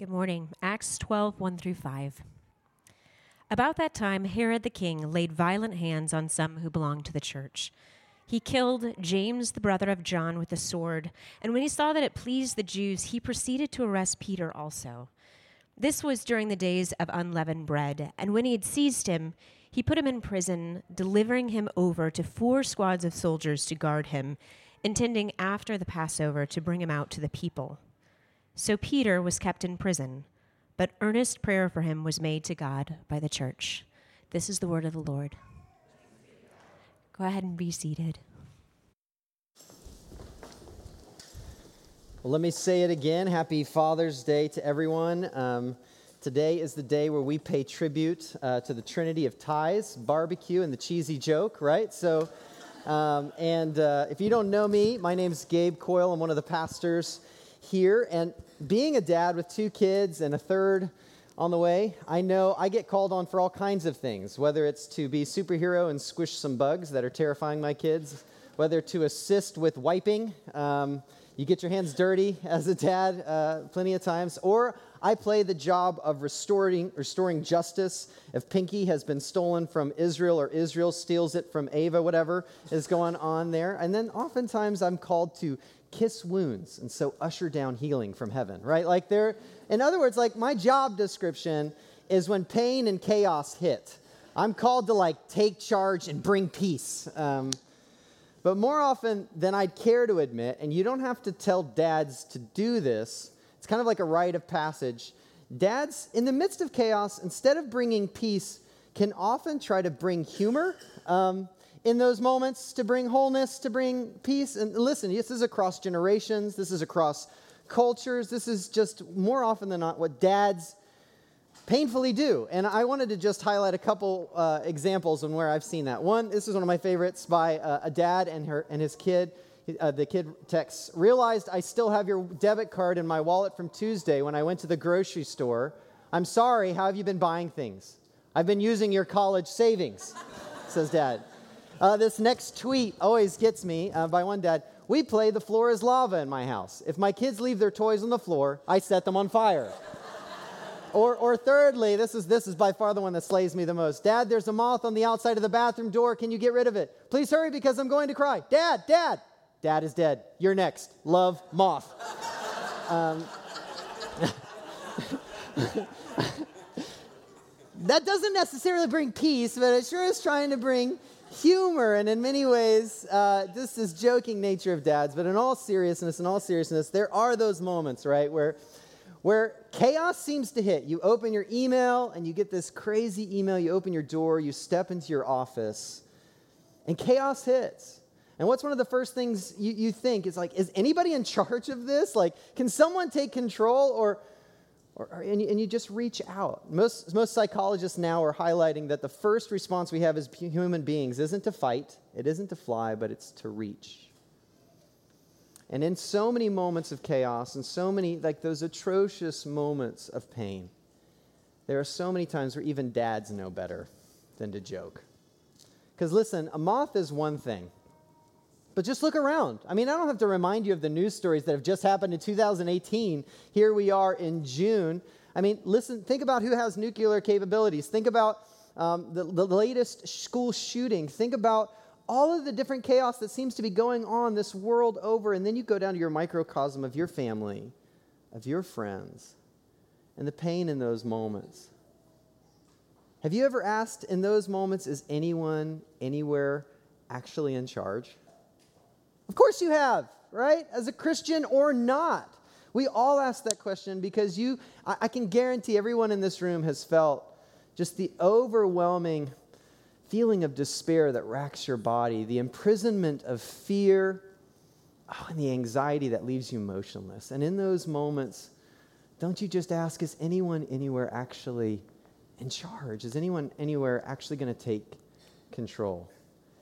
Good morning. Acts 12, 1 through 5. About that time, Herod the king laid violent hands on some who belonged to the church. He killed James, the brother of John, with a sword, and when he saw that it pleased the Jews, he proceeded to arrest Peter also. This was during the days of unleavened bread, and when he had seized him, he put him in prison, delivering him over to four squads of soldiers to guard him, intending after the Passover to bring him out to the people. So Peter was kept in prison, but earnest prayer for him was made to God by the church. This is the word of the Lord. Go ahead and be seated. Well, let me say it again. Happy Father's Day to everyone. Um, today is the day where we pay tribute uh, to the Trinity of Ties, barbecue, and the cheesy joke, right? So, um, and uh, if you don't know me, my name is Gabe Coyle. I'm one of the pastors here. And being a dad with two kids and a third on the way, I know I get called on for all kinds of things, whether it's to be superhero and squish some bugs that are terrifying my kids, whether to assist with wiping. Um, you get your hands dirty as a dad uh, plenty of times, or I play the job of restoring, restoring justice. If Pinky has been stolen from Israel or Israel steals it from Ava, whatever is going on there. And then oftentimes I'm called to kiss wounds and so usher down healing from heaven, right? Like there, in other words, like my job description is when pain and chaos hit. I'm called to like take charge and bring peace. Um, but more often than I'd care to admit, and you don't have to tell dads to do this, it's kind of like a rite of passage. Dads, in the midst of chaos, instead of bringing peace, can often try to bring humor. Um, in those moments to bring wholeness, to bring peace. And listen, this is across generations, this is across cultures, this is just more often than not what dads painfully do. And I wanted to just highlight a couple uh, examples on where I've seen that. One, this is one of my favorites by uh, a dad and, her, and his kid. Uh, the kid texts, realized I still have your debit card in my wallet from Tuesday when I went to the grocery store. I'm sorry, how have you been buying things? I've been using your college savings, says dad. Uh, this next tweet always gets me uh, by one dad. We play the floor is lava in my house. If my kids leave their toys on the floor, I set them on fire. or, or thirdly, this is, this is by far the one that slays me the most. Dad, there's a moth on the outside of the bathroom door. Can you get rid of it? Please hurry because I'm going to cry. Dad, Dad. Dad is dead. You're next. Love, moth. Um, that doesn't necessarily bring peace, but it sure is trying to bring humor and in many ways uh, this is joking nature of dads. But in all seriousness in all seriousness there are those moments right where where chaos seems to hit. You open your email and you get this crazy email. You open your door you step into your office and chaos hits. And what's one of the first things you, you think? Is like is anybody in charge of this? Like can someone take control? Or or, or, and, you, and you just reach out. Most, most psychologists now are highlighting that the first response we have as human beings isn't to fight, it isn't to fly, but it's to reach. And in so many moments of chaos and so many, like those atrocious moments of pain, there are so many times where even dads know better than to joke. Because listen, a moth is one thing. But just look around. I mean, I don't have to remind you of the news stories that have just happened in 2018. Here we are in June. I mean, listen, think about who has nuclear capabilities. Think about um, the, the latest school shooting. Think about all of the different chaos that seems to be going on this world over. And then you go down to your microcosm of your family, of your friends, and the pain in those moments. Have you ever asked in those moments, is anyone anywhere actually in charge? Of course you have, right? As a Christian or not. We all ask that question because you, I, I can guarantee everyone in this room has felt just the overwhelming feeling of despair that racks your body, the imprisonment of fear, oh, and the anxiety that leaves you motionless. And in those moments, don't you just ask, is anyone anywhere actually in charge? Is anyone anywhere actually going to take control?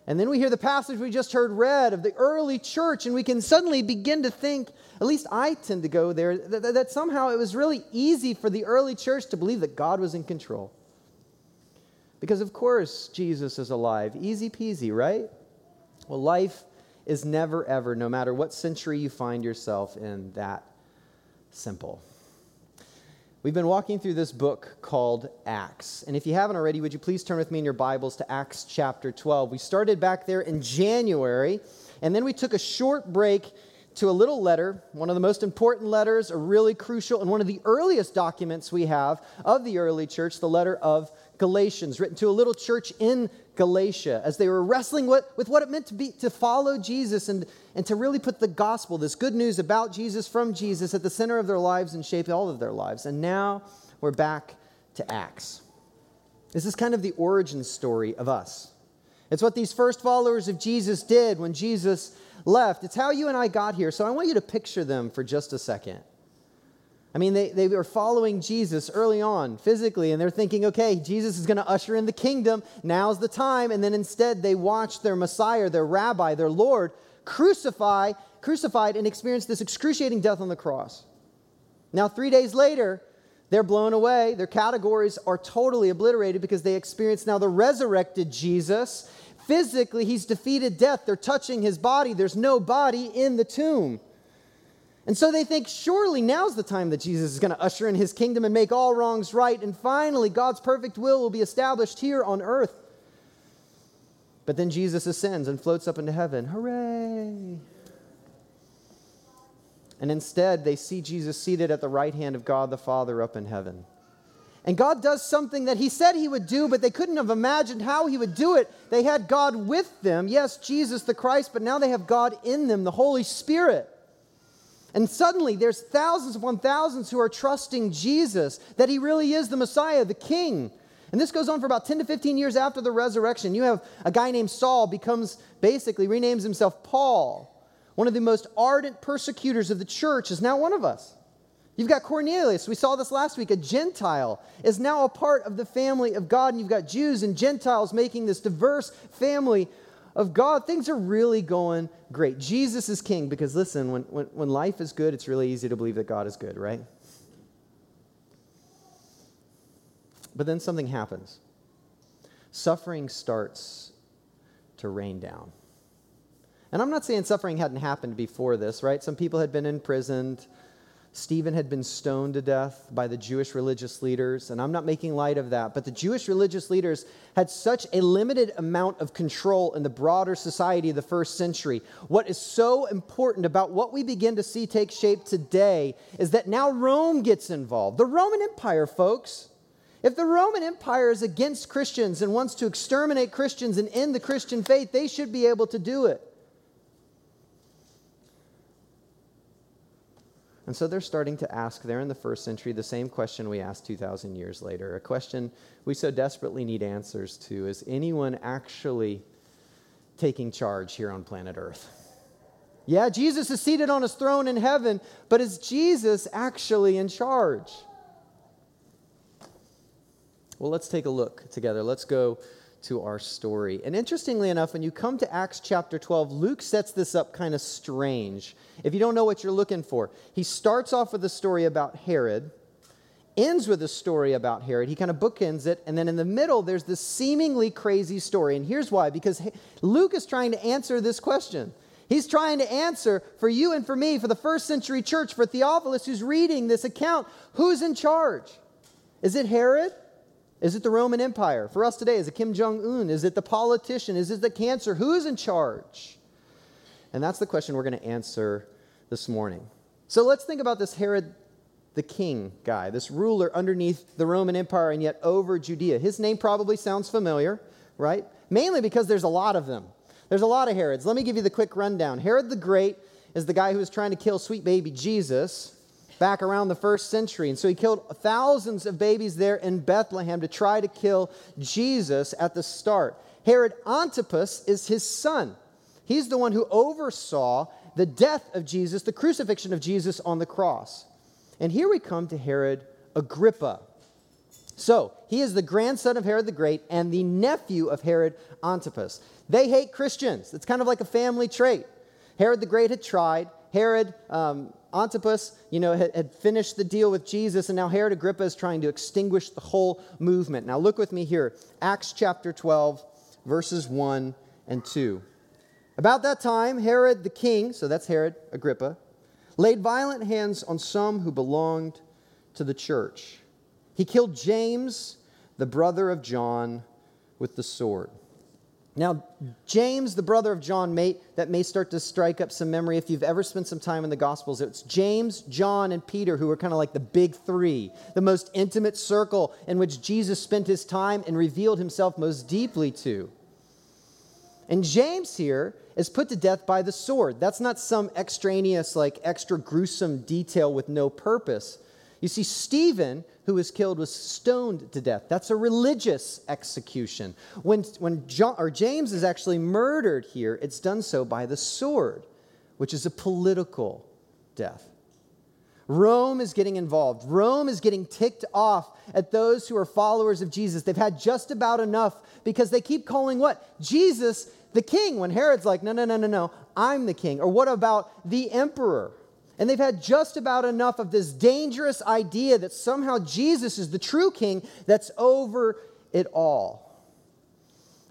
And then we hear the passage we just heard read of the early church, and we can suddenly begin to think, at least I tend to go there, that, that, somehow it was really easy for the early church to believe that God was in control. Because, of course, Jesus is alive. Easy peasy, right? Well, life is never, ever, no matter what century you find yourself in, that simple. We've been walking through this book called Acts. And if you haven't already, would you please turn with me in your Bibles to Acts chapter 12? We started back there in January, and then we took a short break to a little letter, one of the most important letters, a really crucial, and one of the earliest documents we have of the early church, the letter of Galatians, written to a little church in Galatia as they were wrestling with, with what it meant to be to follow Jesus and, and to really put the gospel, this good news about Jesus from Jesus, at the center of their lives and shape all of their lives. And now we're back to Acts. This is kind of the origin story of us. It's what these first followers of Jesus did when Jesus left. It's how you and I got here. So I want you to picture them for just a second. I mean, they, they were following Jesus early on physically, and they're thinking, okay, Jesus is going to usher in the kingdom. Now's the time. And then instead, they watched their Messiah, their rabbi, their Lord, crucify, crucified and experience this excruciating death on the cross. Now, three days later, they're blown away. Their categories are totally obliterated because they experience now the resurrected Jesus. Physically, he's defeated death. They're touching his body. There's no body in the tomb. And so they think, surely now's the time that Jesus is going to usher in his kingdom and make all wrongs right. And finally, God's perfect will will be established here on earth. But then Jesus ascends and floats up into heaven. Hooray! And instead, they see Jesus seated at the right hand of God the Father up in heaven. And God does something that He said He would do, but they couldn't have imagined how He would do it. They had God with them, yes, Jesus the Christ, but now they have God in them, the Holy Spirit. And suddenly there's thousands upon thousands who are trusting Jesus, that he really is the Messiah, the King. And this goes on for about 10 to 15 years after the resurrection. You have a guy named Saul becomes basically renames himself Paul. One of the most ardent persecutors of the church is now one of us. You've got Cornelius, we saw this last week, a Gentile, is now a part of the family of God. And you've got Jews and Gentiles making this diverse family of God, things are really going great. Jesus is king because, listen, when, when, when life is good, it's really easy to believe that God is good, right? But then something happens. Suffering starts to rain down. And I'm not saying suffering hadn't happened before this, right? Some people had been imprisoned. Stephen had been stoned to death by the Jewish religious leaders, and I'm not making light of that, but the Jewish religious leaders had such a limited amount of control in the broader society of the first century. What is so important about what we begin to see take shape today is that now Rome gets involved. The Roman Empire, folks. If the Roman Empire is against Christians and wants to exterminate Christians and end the Christian faith, they should be able to do it. And so they're starting to ask there in the first century the same question we asked 2,000 years later, a question we so desperately need answers to is anyone actually taking charge here on planet Earth? Yeah, Jesus is seated on his throne in heaven, but is Jesus actually in charge? Well, let's take a look together. Let's go to our story. And interestingly enough, when you come to Acts chapter 12, Luke sets this up kind of strange. If you don't know what you're looking for, he starts off with a story about Herod, ends with a story about Herod. He kind of bookends it, and then in the middle, there's this seemingly crazy story. And here's why because Luke is trying to answer this question. He's trying to answer for you and for me, for the first century church, for Theophilus who's reading this account who's in charge? Is it Herod? Is it the Roman Empire? For us today, is it Kim Jong un? Is it the politician? Is it the cancer? Who's in charge? And that's the question we're going to answer this morning. So let's think about this Herod the king guy, this ruler underneath the Roman Empire and yet over Judea. His name probably sounds familiar, right? Mainly because there's a lot of them. There's a lot of Herods. Let me give you the quick rundown. Herod the Great is the guy who was trying to kill sweet baby Jesus back around the first century. And so he killed thousands of babies there in Bethlehem to try to kill Jesus at the start. Herod Antipas is his son. He's the one who oversaw the death of Jesus, the crucifixion of Jesus on the cross. And here we come to Herod Agrippa. So, he is the grandson of Herod the Great and the nephew of Herod Antipas. They hate Christians. It's kind of like a family trait. Herod the Great had tried. Herod um, Antipas, you know, had, had, finished the deal with Jesus, and now Herod Agrippa is trying to extinguish the whole movement. Now, look with me here Acts chapter 12, verses 1 and 2. About that time, Herod the king, so that's Herod Agrippa, laid violent hands on some who belonged to the church. He killed James, the brother of John, with the sword. Now, James, the brother of John, mate, that may start to strike up some memory if you've ever spent some time in the Gospels. It's James, John, and Peter who are kind of like the big three, the most intimate circle in which Jesus spent his time and revealed himself most deeply to. And James here is put to death by the sword. That's not some extraneous, like extra gruesome detail with no purpose. You see, Stephen, who was killed, was stoned to death. That's a religious execution. When, when John, or James is actually murdered here, it's done so by the sword, which is a political death. Rome is getting involved. Rome is getting ticked off at those who are followers of Jesus. They've had just about enough because they keep calling what? Jesus the king when Herod's like, no, no, no, no, no, I'm the king. Or what about the emperor? And they've had just about enough of this dangerous idea that somehow Jesus is the true king that's over it all.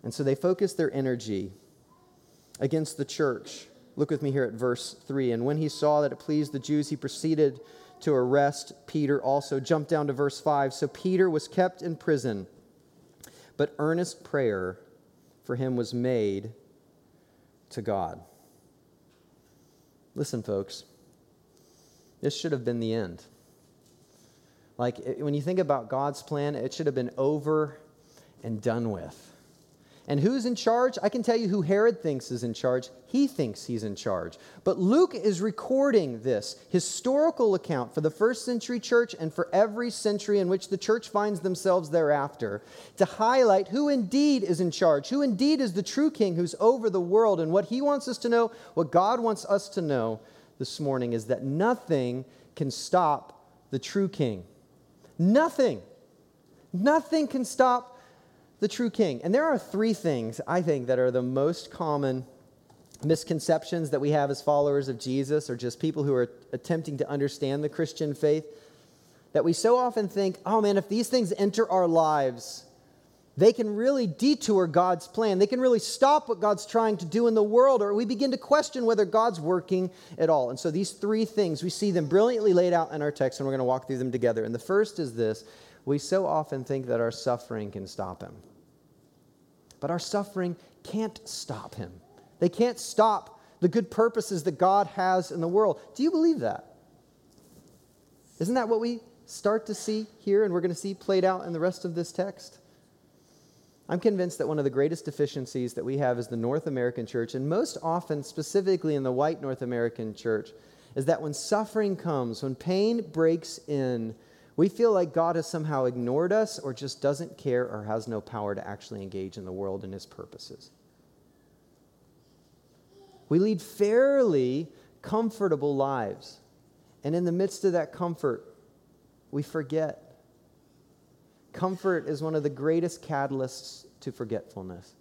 And so they focus their energy against the church. Look with me here at verse 3. And when he saw that it pleased the Jews, he proceeded to arrest Peter also. Jump down to verse 5. So Peter was kept in prison, but earnest prayer for him was made to God. Listen, folks, this should have been the end. Like, when you think about God's plan, it should have been over and done with. And who's in charge? I can tell you who Herod thinks is in charge. He thinks he's in charge. But Luke is recording this historical account for the first century church and for every century in which the church finds themselves thereafter to highlight who indeed is in charge, who indeed is the true king who's over the world. And what he wants us to know, what God wants us to know this morning, is that nothing can stop the true king. Nothing. Nothing can stop the true king. And there are three things, I think, that are the most common misconceptions that we have as followers of Jesus, or just people who are attempting to understand the Christian faith, that we so often think, oh man, if these things enter our lives, they can really detour God's plan. They can really stop what God's trying to do in the world, or we begin to question whether God's working at all. And so these three things, we see them brilliantly laid out in our text, and we're going to walk through them together. And the first is this we so often think that our suffering can stop him. But our suffering can't stop him. They can't stop the good purposes that God has in the world. Do you believe that? Isn't that what we start to see here and we're going to see played out in the rest of this text? I'm convinced that one of the greatest deficiencies that we have as the North American church, and most often specifically in the white North American church, is that when suffering comes, when pain breaks in, we feel like God has somehow ignored us or just doesn't care or has no power to actually engage in the world and his purposes. We lead fairly comfortable lives. And in the midst of that comfort, we forget. Comfort is one of the greatest catalysts to forgetfulness.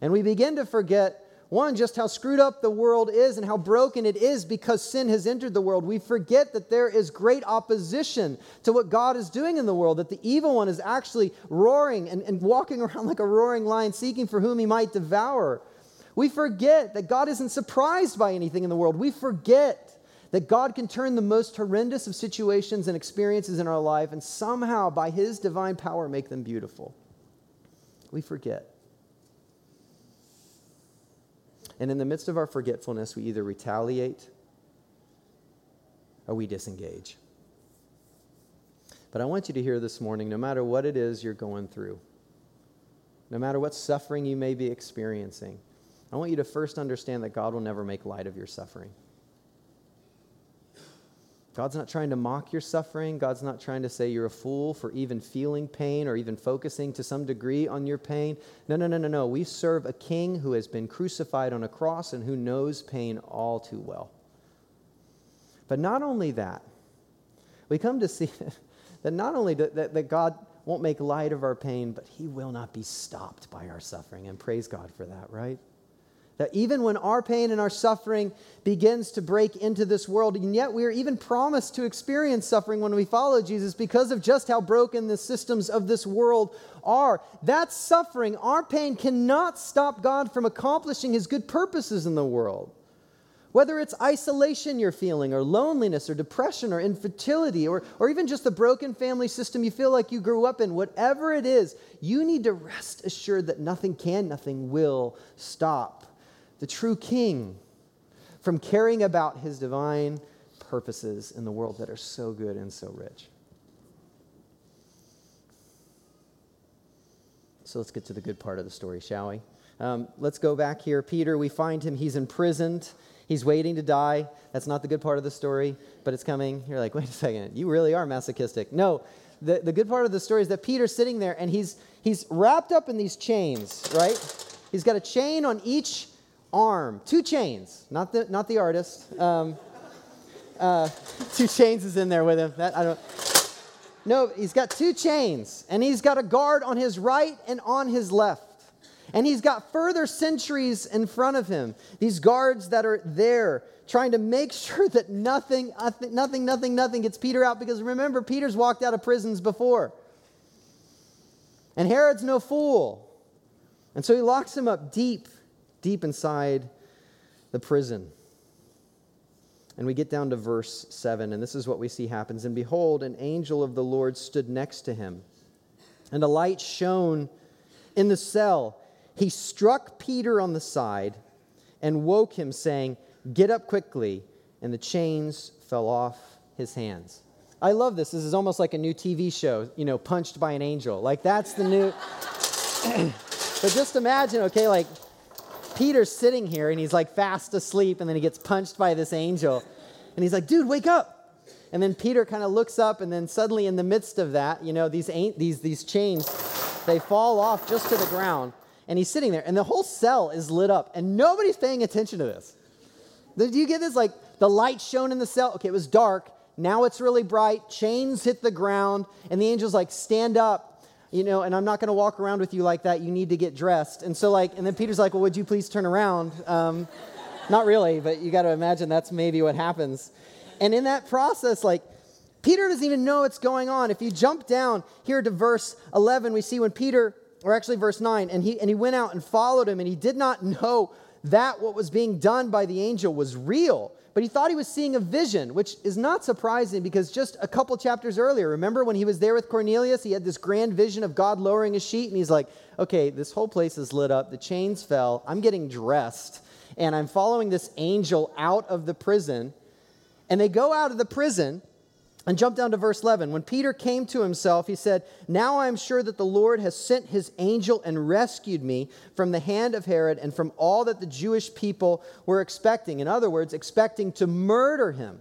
And we begin to forget one, just how screwed up the world is and how broken it is because sin has entered the world. We forget that there is great opposition to what God is doing in the world, that the evil one is actually roaring and, and walking around like a roaring lion, seeking for whom he might devour. We forget that God isn't surprised by anything in the world. We forget that God can turn the most horrendous of situations and experiences in our life and somehow, by his divine power, make them beautiful. We forget. And in the midst of our forgetfulness, we either retaliate or we disengage. But I want you to hear this morning no matter what it is you're going through, no matter what suffering you may be experiencing, I want you to first understand that God will never make light of your suffering. God's not trying to mock your suffering. God's not trying to say you're a fool for even feeling pain or even focusing to some degree on your pain. No, no, no, no, no. We serve a king who has been crucified on a cross and who knows pain all too well. But not only that, we come to see that not only that, that God won't make light of our pain, but he will not be stopped by our suffering. And praise God for that, right? That even when our pain and our suffering begins to break into this world, and yet we are even promised to experience suffering when we follow Jesus because of just how broken the systems of this world are. That suffering, our pain, cannot stop God from accomplishing his good purposes in the world. Whether it's isolation you're feeling, or loneliness, or depression, or infertility, or, or even just the broken family system you feel like you grew up in, whatever it is, you need to rest assured that nothing can, nothing will stop the true king from caring about his divine purposes in the world that are so good and so rich. So let's get to the good part of the story, shall we? Um, let's go back here. Peter, we find him, he's imprisoned. He's waiting to die. That's not the good part of the story, but it's coming. You're like, wait a second, you really are masochistic. No, the, the good part of the story is that Peter's sitting there and he's, he's wrapped up in these chains, right? He's got a chain on each arm, two chains, not the, not the artist. Um, uh, two chains is in there with him. That, I don't. No, he's got two chains, and he's got a guard on his right and on his left. And he's got further sentries in front of him, these guards that are there trying to make sure that nothing, nothing, nothing, nothing gets Peter out. Because remember, Peter's walked out of prisons before. And Herod's no fool. And so he locks him up deep, deep inside the prison. And we get down to verse 7, and this is what we see happens. And behold, an angel of the Lord stood next to him, and a light shone in the cell. He struck Peter on the side and woke him, saying, Get up quickly. And the chains fell off his hands. I love this. This is almost like a new TV show, you know, punched by an angel. Like, that's the new. but just imagine, okay, like Peter's sitting here and he's like fast asleep, and then he gets punched by this angel. And he's like, dude, wake up. And then Peter kind of looks up, and then suddenly, in the midst of that, you know, these, these, these chains, they fall off just to the ground. And he's sitting there, and the whole cell is lit up, and nobody's paying attention to this. Do you get this? Like the light shone in the cell. Okay, it was dark. Now it's really bright. Chains hit the ground, and the angel's like, stand up you know, and I'm not going to walk around with you like that. You need to get dressed. And so, like, and then Peter's like, well, would you please turn around? Um, not really, but you got to imagine that's maybe what happens. And in that process, like, Peter doesn't even know what's going on. If you jump down here to verse 11, we see when Peter, or actually verse 9, and he, and he went out and followed him, and he did not know that what was being done by the angel was real but he thought he was seeing a vision, which is not surprising because just a couple chapters earlier, remember when he was there with Cornelius, he had this grand vision of God lowering a sheet, and he's like, okay, this whole place is lit up, the chains fell, I'm getting dressed, and I'm following this angel out of the prison. And they go out of the prison, and jump down to verse 11. When Peter came to himself, he said, Now I am sure that the Lord has sent his angel and rescued me from the hand of Herod and from all that the Jewish people were expecting. In other words, expecting to murder him.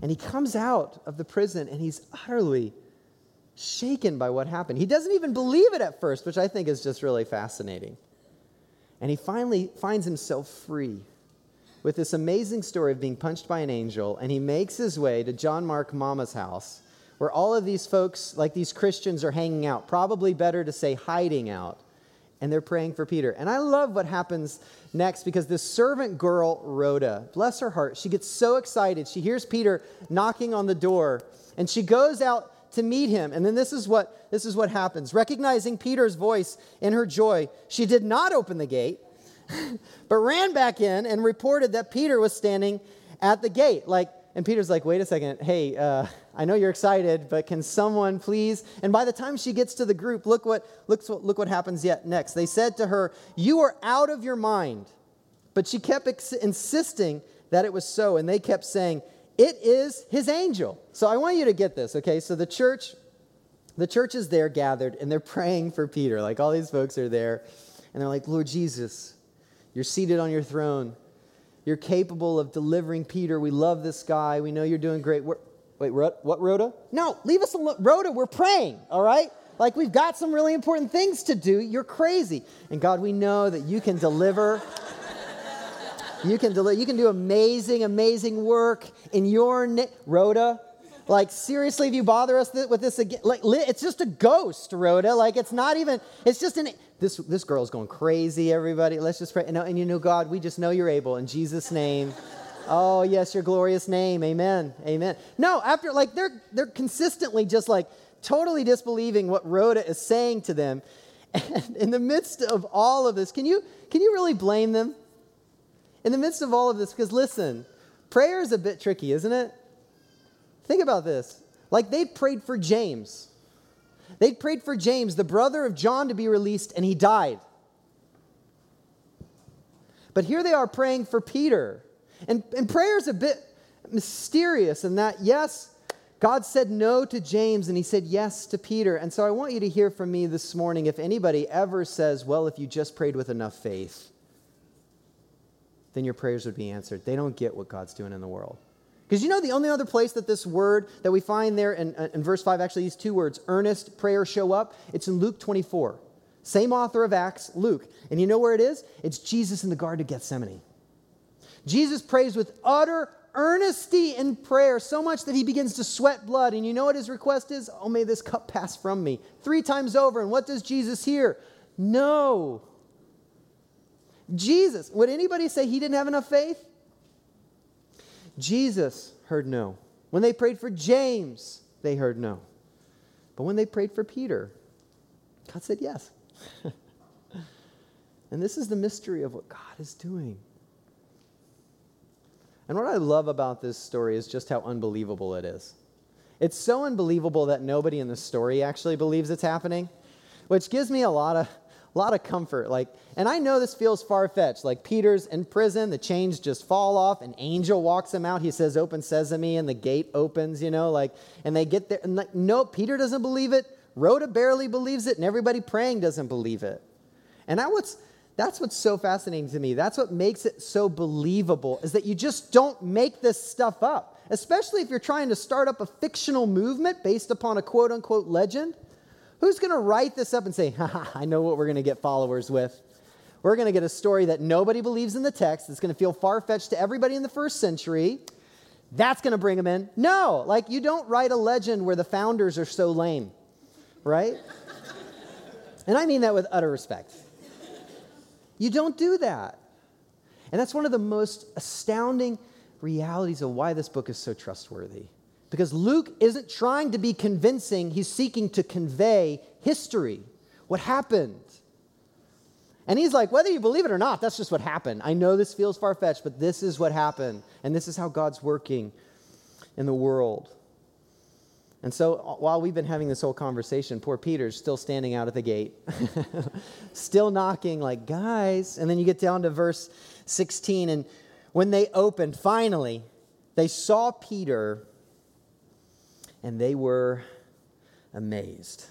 And he comes out of the prison and he's utterly shaken by what happened. He doesn't even believe it at first, which I think is just really fascinating. And he finally finds himself free with this amazing story of being punched by an angel, and he makes his way to John Mark Mama's house, where all of these folks, like these Christians, are hanging out. Probably better to say hiding out. And they're praying for Peter. And I love what happens next because this servant girl, Rhoda, bless her heart, she gets so excited. She hears Peter knocking on the door, and she goes out to meet him. And then this is what this is what happens. Recognizing Peter's voice in her joy, she did not open the gate but ran back in and reported that Peter was standing at the gate. Like, and Peter's like, wait a second, hey, uh, I know you're excited, but can someone please? And by the time she gets to the group, look what, look, look what happens yet next. They said to her, You are out of your mind. But she kept ex- insisting that it was so, and they kept saying, It is his angel. So I want you to get this, okay? So the church, the church is there gathered, and they're praying for Peter. Like all these folks are there, and they're like, Lord Jesus, you're seated on your throne. You're capable of delivering Peter. We love this guy. We know you're doing great work. Wait, what, Rhoda? No, leave us alone. Rhoda, we're praying, all right? Like we've got some really important things to do. You're crazy. And God, we know that you can deliver. you can deliver. You can do amazing, amazing work in your name. Rhoda, like seriously, if you bother us with this again, like it's just a ghost, Rhoda. Like it's not even. It's just an this, this girl's going crazy, everybody. Let's just pray. And, and you know, God, we just know you're able. In Jesus' name. Oh, yes, your glorious name. Amen. Amen. No, after, like, they're, they're consistently just like totally disbelieving what Rhoda is saying to them. And in the midst of all of this, can you, can you really blame them? In the midst of all of this, because listen, prayer is a bit tricky, isn't it? Think about this. Like they prayed for James. They prayed for James, the brother of John, to be released, and he died. But here they are praying for Peter. And, and prayer is a bit mysterious in that, yes, God said no to James and he said yes to Peter. And so I want you to hear from me this morning if anybody ever says, well, if you just prayed with enough faith, then your prayers would be answered. They don't get what God's doing in the world. Because you know, the only other place that this word that we find there in, uh, in verse 5, actually, these two words, earnest prayer, show up, it's in Luke 24. Same author of Acts, Luke. And you know where it is? It's Jesus in the Garden of Gethsemane. Jesus prays with utter earnesty in prayer, so much that he begins to sweat blood. And you know what his request is? Oh, may this cup pass from me. Three times over. And what does Jesus hear? No. Jesus, would anybody say he didn't have enough faith? Jesus heard no. When they prayed for James, they heard no. But when they prayed for Peter, God said yes. and this is the mystery of what God is doing. And what I love about this story is just how unbelievable it is. It's so unbelievable that nobody in the story actually believes it's happening, which gives me a lot of a lot of comfort. Like, and I know this feels far fetched. Like Peter's in prison, the chains just fall off, an angel walks him out. He says, "Open sesame," and the gate opens. You know, like, and they get there. And like, no, Peter doesn't believe it. Rhoda barely believes it, and everybody praying doesn't believe it. And that what's that's what's so fascinating to me. That's what makes it so believable is that you just don't make this stuff up. Especially if you're trying to start up a fictional movement based upon a quote unquote legend. Who's going to write this up and say, I know what we're going to get followers with? We're going to get a story that nobody believes in the text. It's going to feel far fetched to everybody in the first century. That's going to bring them in. No, like you don't write a legend where the founders are so lame, right? and I mean that with utter respect. You don't do that. And that's one of the most astounding realities of why this book is so trustworthy. Because Luke isn't trying to be convincing, he's seeking to convey history, what happened. And he's like, whether you believe it or not, that's just what happened. I know this feels far fetched, but this is what happened. And this is how God's working in the world. And so uh, while we've been having this whole conversation, poor Peter's still standing out at the gate, still knocking, like, guys. And then you get down to verse 16, and when they opened, finally, they saw Peter and they were amazed.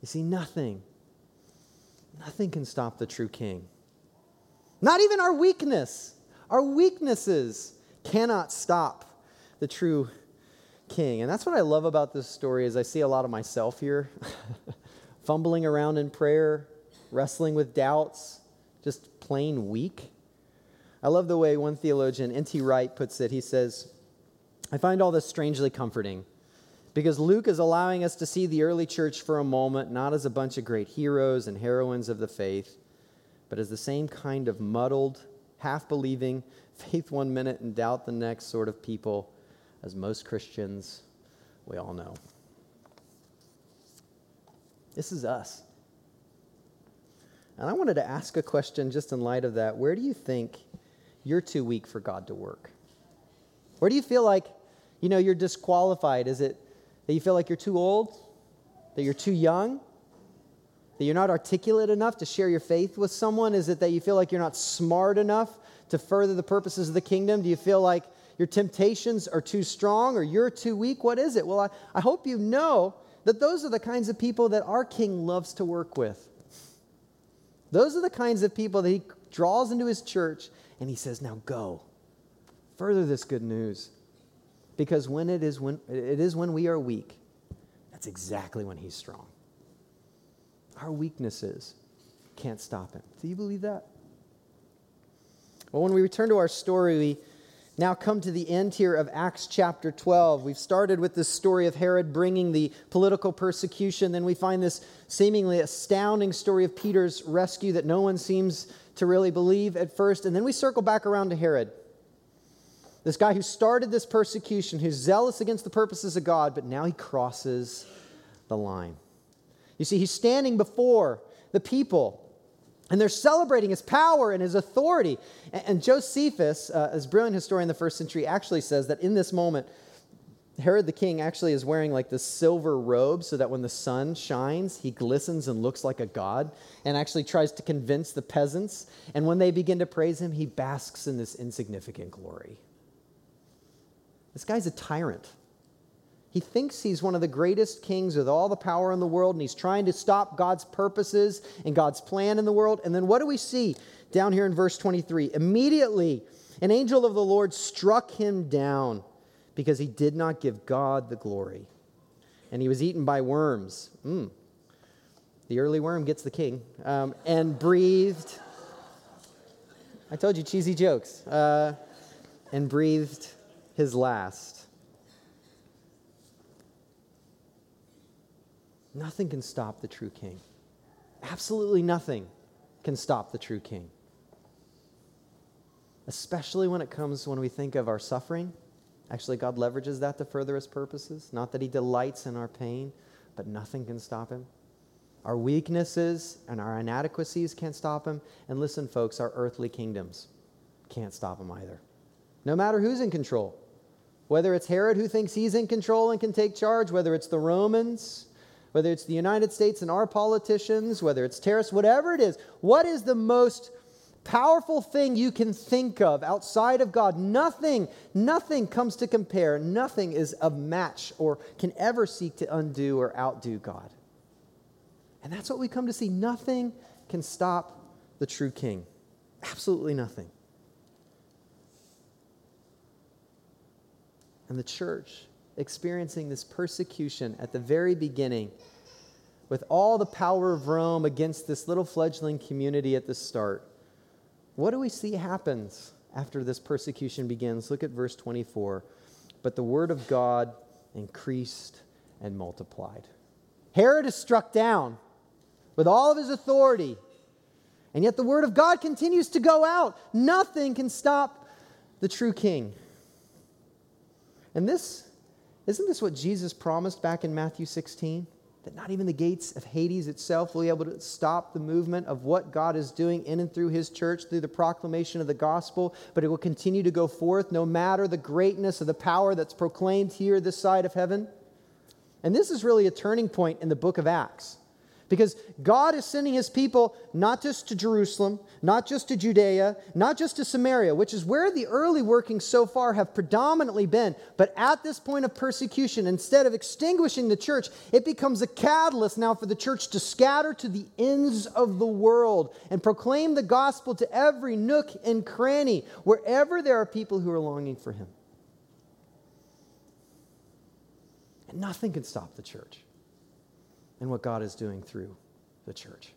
You see, nothing, nothing can stop the true king. Not even our weakness. Our weaknesses cannot stop the true king. And that's what I love about this story is I see a lot of myself here, fumbling around in prayer, wrestling with doubts, just plain weak. I love the way one theologian, N.T. Wright, puts it. He says, I find all this strangely comforting because Luke is allowing us to see the early church for a moment, not as a bunch of great heroes and heroines of the faith, but as the same kind of muddled, half believing, faith one minute and doubt the next sort of people as most Christians, we all know. This is us. And I wanted to ask a question just in light of that. Where do you think you're too weak for God to work? Where do you feel like, you know, you're disqualified? Is it that you feel like you're too old? That you're too young? That you're not articulate enough to share your faith with someone? Is it that you feel like you're not smart enough to further the purposes of the kingdom? Do you feel like your temptations are too strong or you're too weak? What is it? Well, I, I hope you know that those are the kinds of people that our King loves to work with. Those are the kinds of people that he draws into his church and he says, Now go, further this good news. Because when it is when it is when we are weak, that's exactly when he's strong. Our weaknesses can't stop him. Do you believe that? Well, when we return to our story, we now come to the end here of Acts chapter 12. We've started with this story of Herod bringing the political persecution. Then we find this seemingly astounding story of Peter's rescue that no one seems to really believe at first. And then we circle back around to Herod. This guy who started this persecution, who's zealous against the purposes of God, but now he crosses the line. You see, he's standing before the people. And they're celebrating his power and his authority. And, Josephus, uh, brilliant historian in the first century, actually says that in this moment, Herod the king actually is wearing like this silver robe so that when the sun shines, he glistens and looks like a god and actually tries to convince the peasants. And when they begin to praise him, he basks in this insignificant glory. This guy's a tyrant. He thinks he's one of the greatest kings with all the power in the world, and he's trying to stop God's purposes and God's plan in the world. And then what do we see down here in verse 23? Immediately, an angel of the Lord struck him down because he did not give God the glory. And he was eaten by worms. Mm. The early worm gets the king. Um, and breathed. I told you, cheesy jokes. Uh, and breathed his last. Nothing can stop the true king. Absolutely nothing can stop the true king. Especially when it comes when we think of our suffering Actually, God leverages that to further his purposes. Not that he delights in our pain, but nothing can stop him. Our weaknesses and our inadequacies can't stop him. And listen, folks, our earthly kingdoms can't stop him either. No matter who's in control, whether it's Herod who thinks he's in control and can take charge, whether it's the Romans, whether it's the United States and our politicians, whether it's terrorists, whatever it is, what is the most powerful thing you can think of outside of God. Nothing, nothing comes to compare. Nothing is a match or can ever seek to undo or outdo God. And that's what we come to see. Nothing can stop the true king. Absolutely nothing. And the church experiencing this persecution at the very beginning with all the power of Rome against this little fledgling community at the start what do we see happens after this persecution begins? Look at verse 24. But the word of God increased and multiplied. Herod is struck down with all of his authority, and yet the word of God continues to go out. Nothing can stop the true king. And this, isn't this what Jesus promised back in Matthew 16? that not even the gates of Hades itself will be able to stop the movement of what God is doing in and through his church through the proclamation of the gospel, but it will continue to go forth no matter the greatness of the power that's proclaimed here this side of heaven. And this is really a turning point in the book of Acts. Because God is sending his people not just to Jerusalem, not just to Judea, not just to Samaria, which is where the early workings so far have predominantly been. But at this point of persecution, instead of extinguishing the church, it becomes a catalyst now for the church to scatter to the ends of the world and proclaim the gospel to every nook and cranny, wherever there are people who are longing for him. And nothing can stop the church and what God is doing through the church.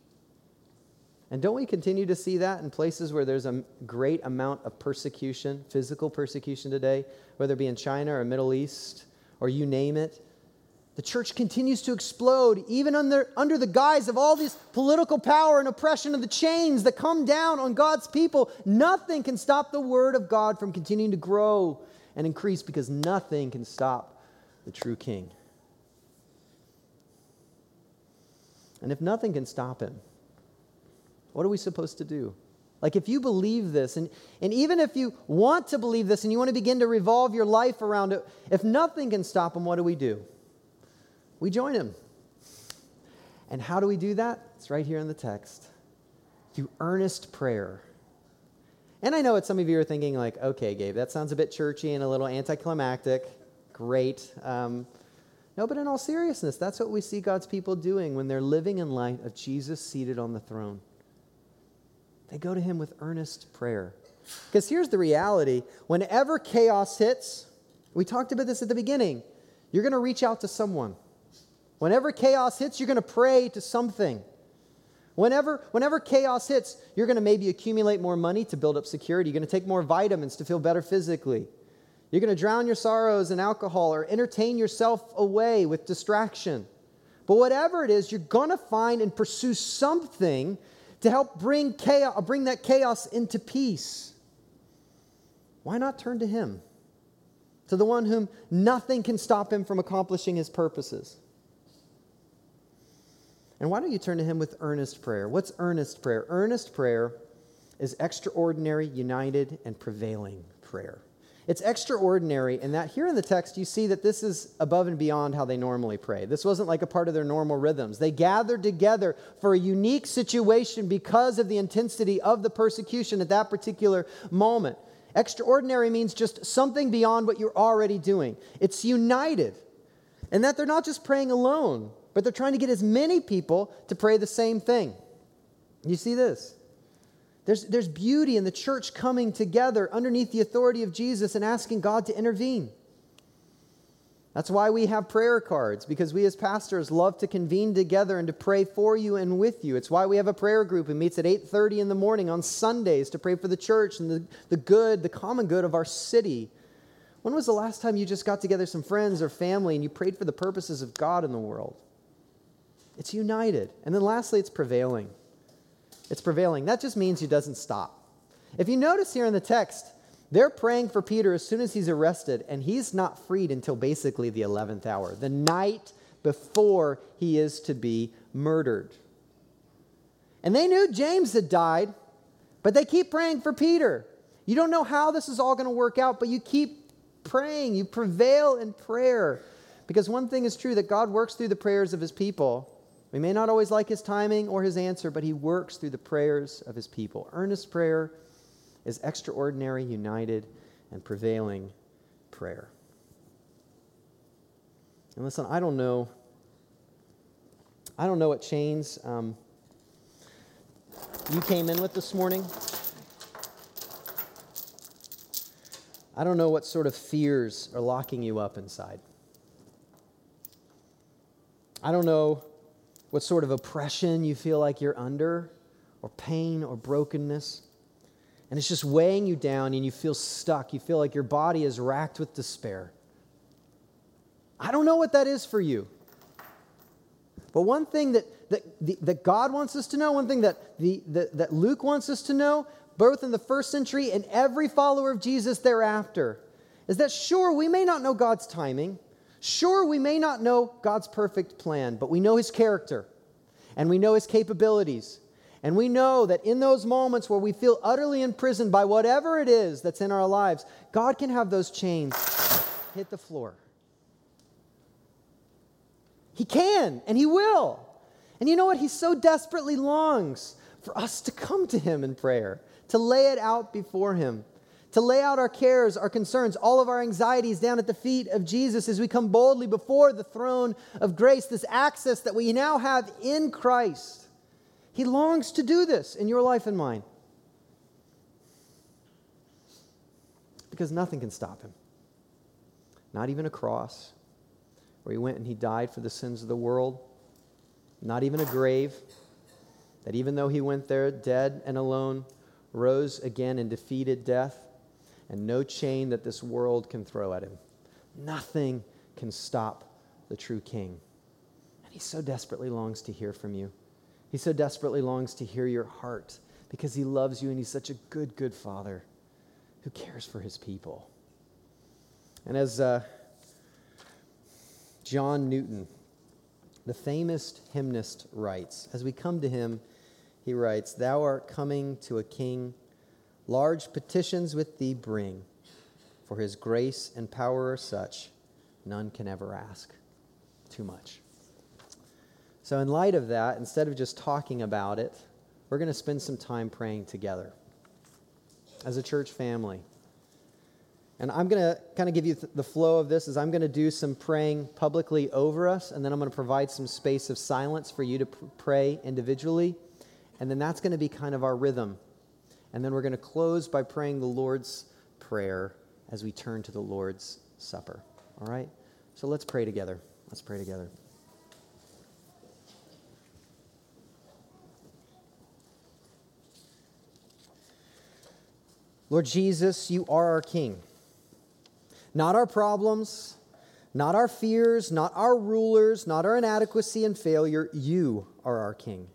And don't we continue to see that in places where there's a great amount of persecution, physical persecution today, whether it be in China or Middle East or you name it? The church continues to explode, even under, under the guise of all this political power and oppression of the chains that come down on God's people. Nothing can stop the word of God from continuing to grow and increase because nothing can stop the true king. And if nothing can stop him, what are we supposed to do? Like, if you believe this, and, and even if you want to believe this and you want to begin to revolve your life around it, if nothing can stop him, what do we do? We join him. And how do we do that? It's right here in the text through earnest prayer. And I know what some of you are thinking, like, okay, Gabe, that sounds a bit churchy and a little anticlimactic. Great. Um, no, but in all seriousness, that's what we see God's people doing when they're living in light of Jesus seated on the throne. They go to him with earnest prayer. Because here's the reality whenever chaos hits, we talked about this at the beginning, you're going to reach out to someone. Whenever chaos hits, you're going to pray to something. Whenever, whenever chaos hits, you're going to maybe accumulate more money to build up security. You're going to take more vitamins to feel better physically. You're going to drown your sorrows in alcohol or entertain yourself away with distraction. But whatever it is, you're going to find and pursue something to help bring, chaos, bring that chaos into peace. Why not turn to Him? To the one whom nothing can stop him from accomplishing his purposes. And why don't you turn to Him with earnest prayer? What's earnest prayer? Earnest prayer is extraordinary, united, and prevailing prayer. It's extraordinary in that here in the text, you see that this is above and beyond how they normally pray. This wasn't like a part of their normal rhythms. They gathered together for a unique situation because of the intensity of the persecution at that particular moment. Extraordinary means just something beyond what you're already doing. It's united. And that they're not just praying alone, but they're trying to get as many people to pray the same thing. You see this? There's, there's beauty in the church coming together underneath the authority of Jesus and asking God to intervene. That's why we have prayer cards, because we as pastors love to convene together and to pray for you and with you. It's why we have a prayer group who meets at 8:30 in the morning on Sundays to pray for the church and the, the good, the common good of our city. When was the last time you just got together some friends or family and you prayed for the purposes of God in the world? It's united. And then lastly, it's prevailing. It's prevailing. That just means he doesn't stop. If you notice here in the text, they're praying for Peter as soon as he's arrested, and he's not freed until basically the 11th hour, the night before he is to be murdered. And they knew James had died, but they keep praying for Peter. You don't know how this is all going to work out, but you keep praying. You prevail in prayer. Because one thing is true that God works through the prayers of his people. We may not always like his timing or his answer, but he works through the prayers of his people. Earnest prayer is extraordinary, united, and prevailing prayer. And listen, I don't know. I don't know what chains um, you came in with this morning. I don't know what sort of fears are locking you up inside. I don't know what sort of oppression you feel like you're under, or pain or brokenness. And it's just weighing you down and you feel stuck. You feel like your body is racked with despair. I don't know what that is for you. But one thing that, that, the, that God wants us to know, one thing that, the, that, that Luke wants us to know, both in the first century and every follower of Jesus thereafter, is that sure, we may not know God's timing. Sure, we may not know God's perfect plan, but we know his character and we know his capabilities. And we know that in those moments where we feel utterly imprisoned by whatever it is that's in our lives, God can have those chains hit the floor. He can, and He will. And you know what? He so desperately longs for us to come to Him in prayer, to lay it out before Him to lay out our cares, our concerns, all of our anxieties down at the feet of Jesus as we come boldly before the throne of grace, this access that we now have in Christ. He longs to do this in your life and mine. Because nothing can stop him. Not even a cross where he went and he died for the sins of the world. Not even a grave that even though he went there dead and alone, rose again and defeated death and no chain that this world can throw at him. Nothing can stop the true king. And he so desperately longs to hear from you. He so desperately longs to hear your heart because he loves you and he's such a good, good father who cares for his people. And as uh, John Newton, the famous hymnist, writes, as we come to him, he writes, Thou art coming to a king Large petitions with thee bring, for his grace and power are such, none can ever ask too much. So, in light of that, instead of just talking about it, we're going to spend some time praying together as a church family. And I'm going to kind of give you th- the flow of this is I'm going to do some praying publicly over us and then I'm going to provide some space of silence for you to pr- pray individually. And then that's going to be kind of our rhythm and then we're going to close by praying the Lord's Prayer as we turn to the Lord's Supper. All right? So let's pray together. Let's pray together. Lord Jesus, you are our King. Not our problems, not our fears, not our rulers, not our inadequacy and failure. You are our King,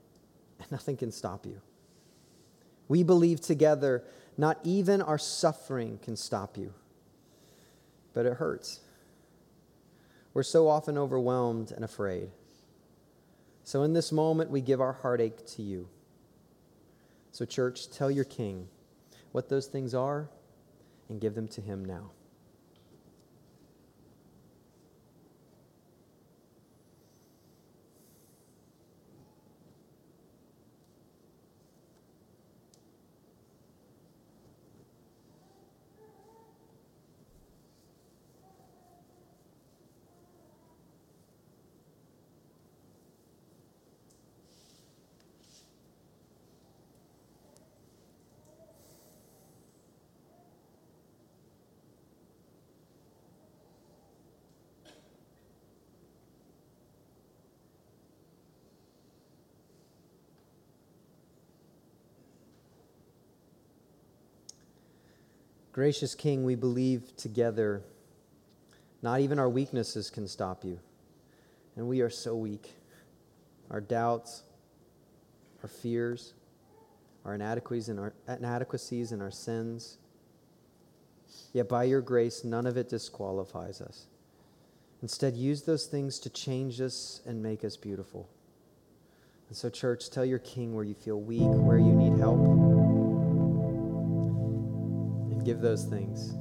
and nothing can stop you. We believe together, not even our suffering can stop you. But it hurts. We're so often overwhelmed and afraid. So in this moment, we give our heartache to you. So, church, tell your king what those things are and give them to him now. Gracious King, we believe together not even our weaknesses can stop you. And we are so weak. Our doubts, our fears, our inadequacies and our inadequacies and our sins. Yet by your grace, none of it disqualifies us. Instead, use those things to change us and make us beautiful. And so, church, tell your king where you feel weak, where you need help give those things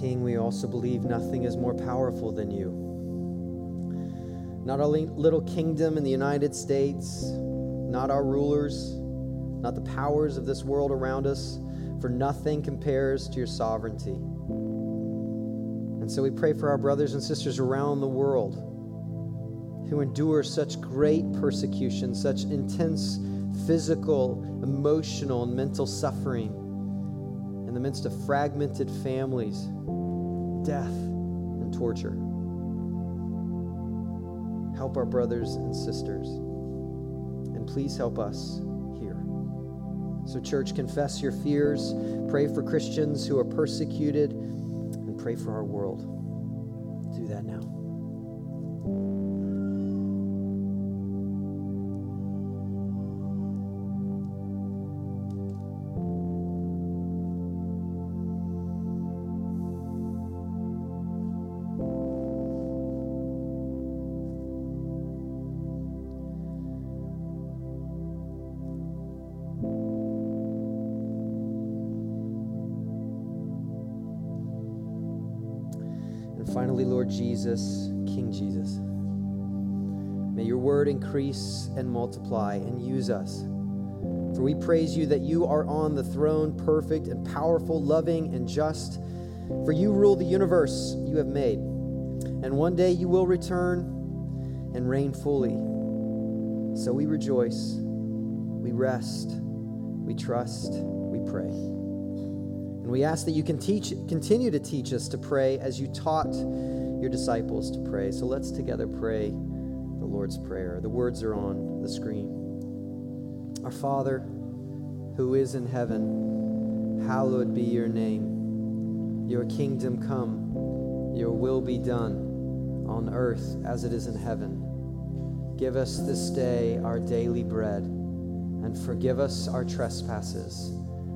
King, we also believe nothing is more powerful than you. Not our little kingdom in the United States, not our rulers, not the powers of this world around us, for nothing compares to your sovereignty. And so we pray for our brothers and sisters around the world who endure such great persecution, such intense physical, emotional, and mental suffering in the midst of fragmented families, death, and torture. Help our brothers and sisters. And please help us here. So, church, confess your fears, pray for Christians who are persecuted, and pray for our world. Do that now. Finally, Lord Jesus, King Jesus, may your word increase and multiply and use us. For we praise you that you are on the throne, perfect and powerful, loving and just. For you rule the universe you have made. And one day you will return and reign fully. So we rejoice, we rest, we trust, we pray. And we ask that you can teach, continue to teach us to pray as you taught your disciples to pray. So let's together pray the Lord's Prayer. The words are on the screen. Our Father, who is in heaven, hallowed be your name. Your kingdom come, your will be done on earth as it is in heaven. Give us this day our daily bread, and forgive us our trespasses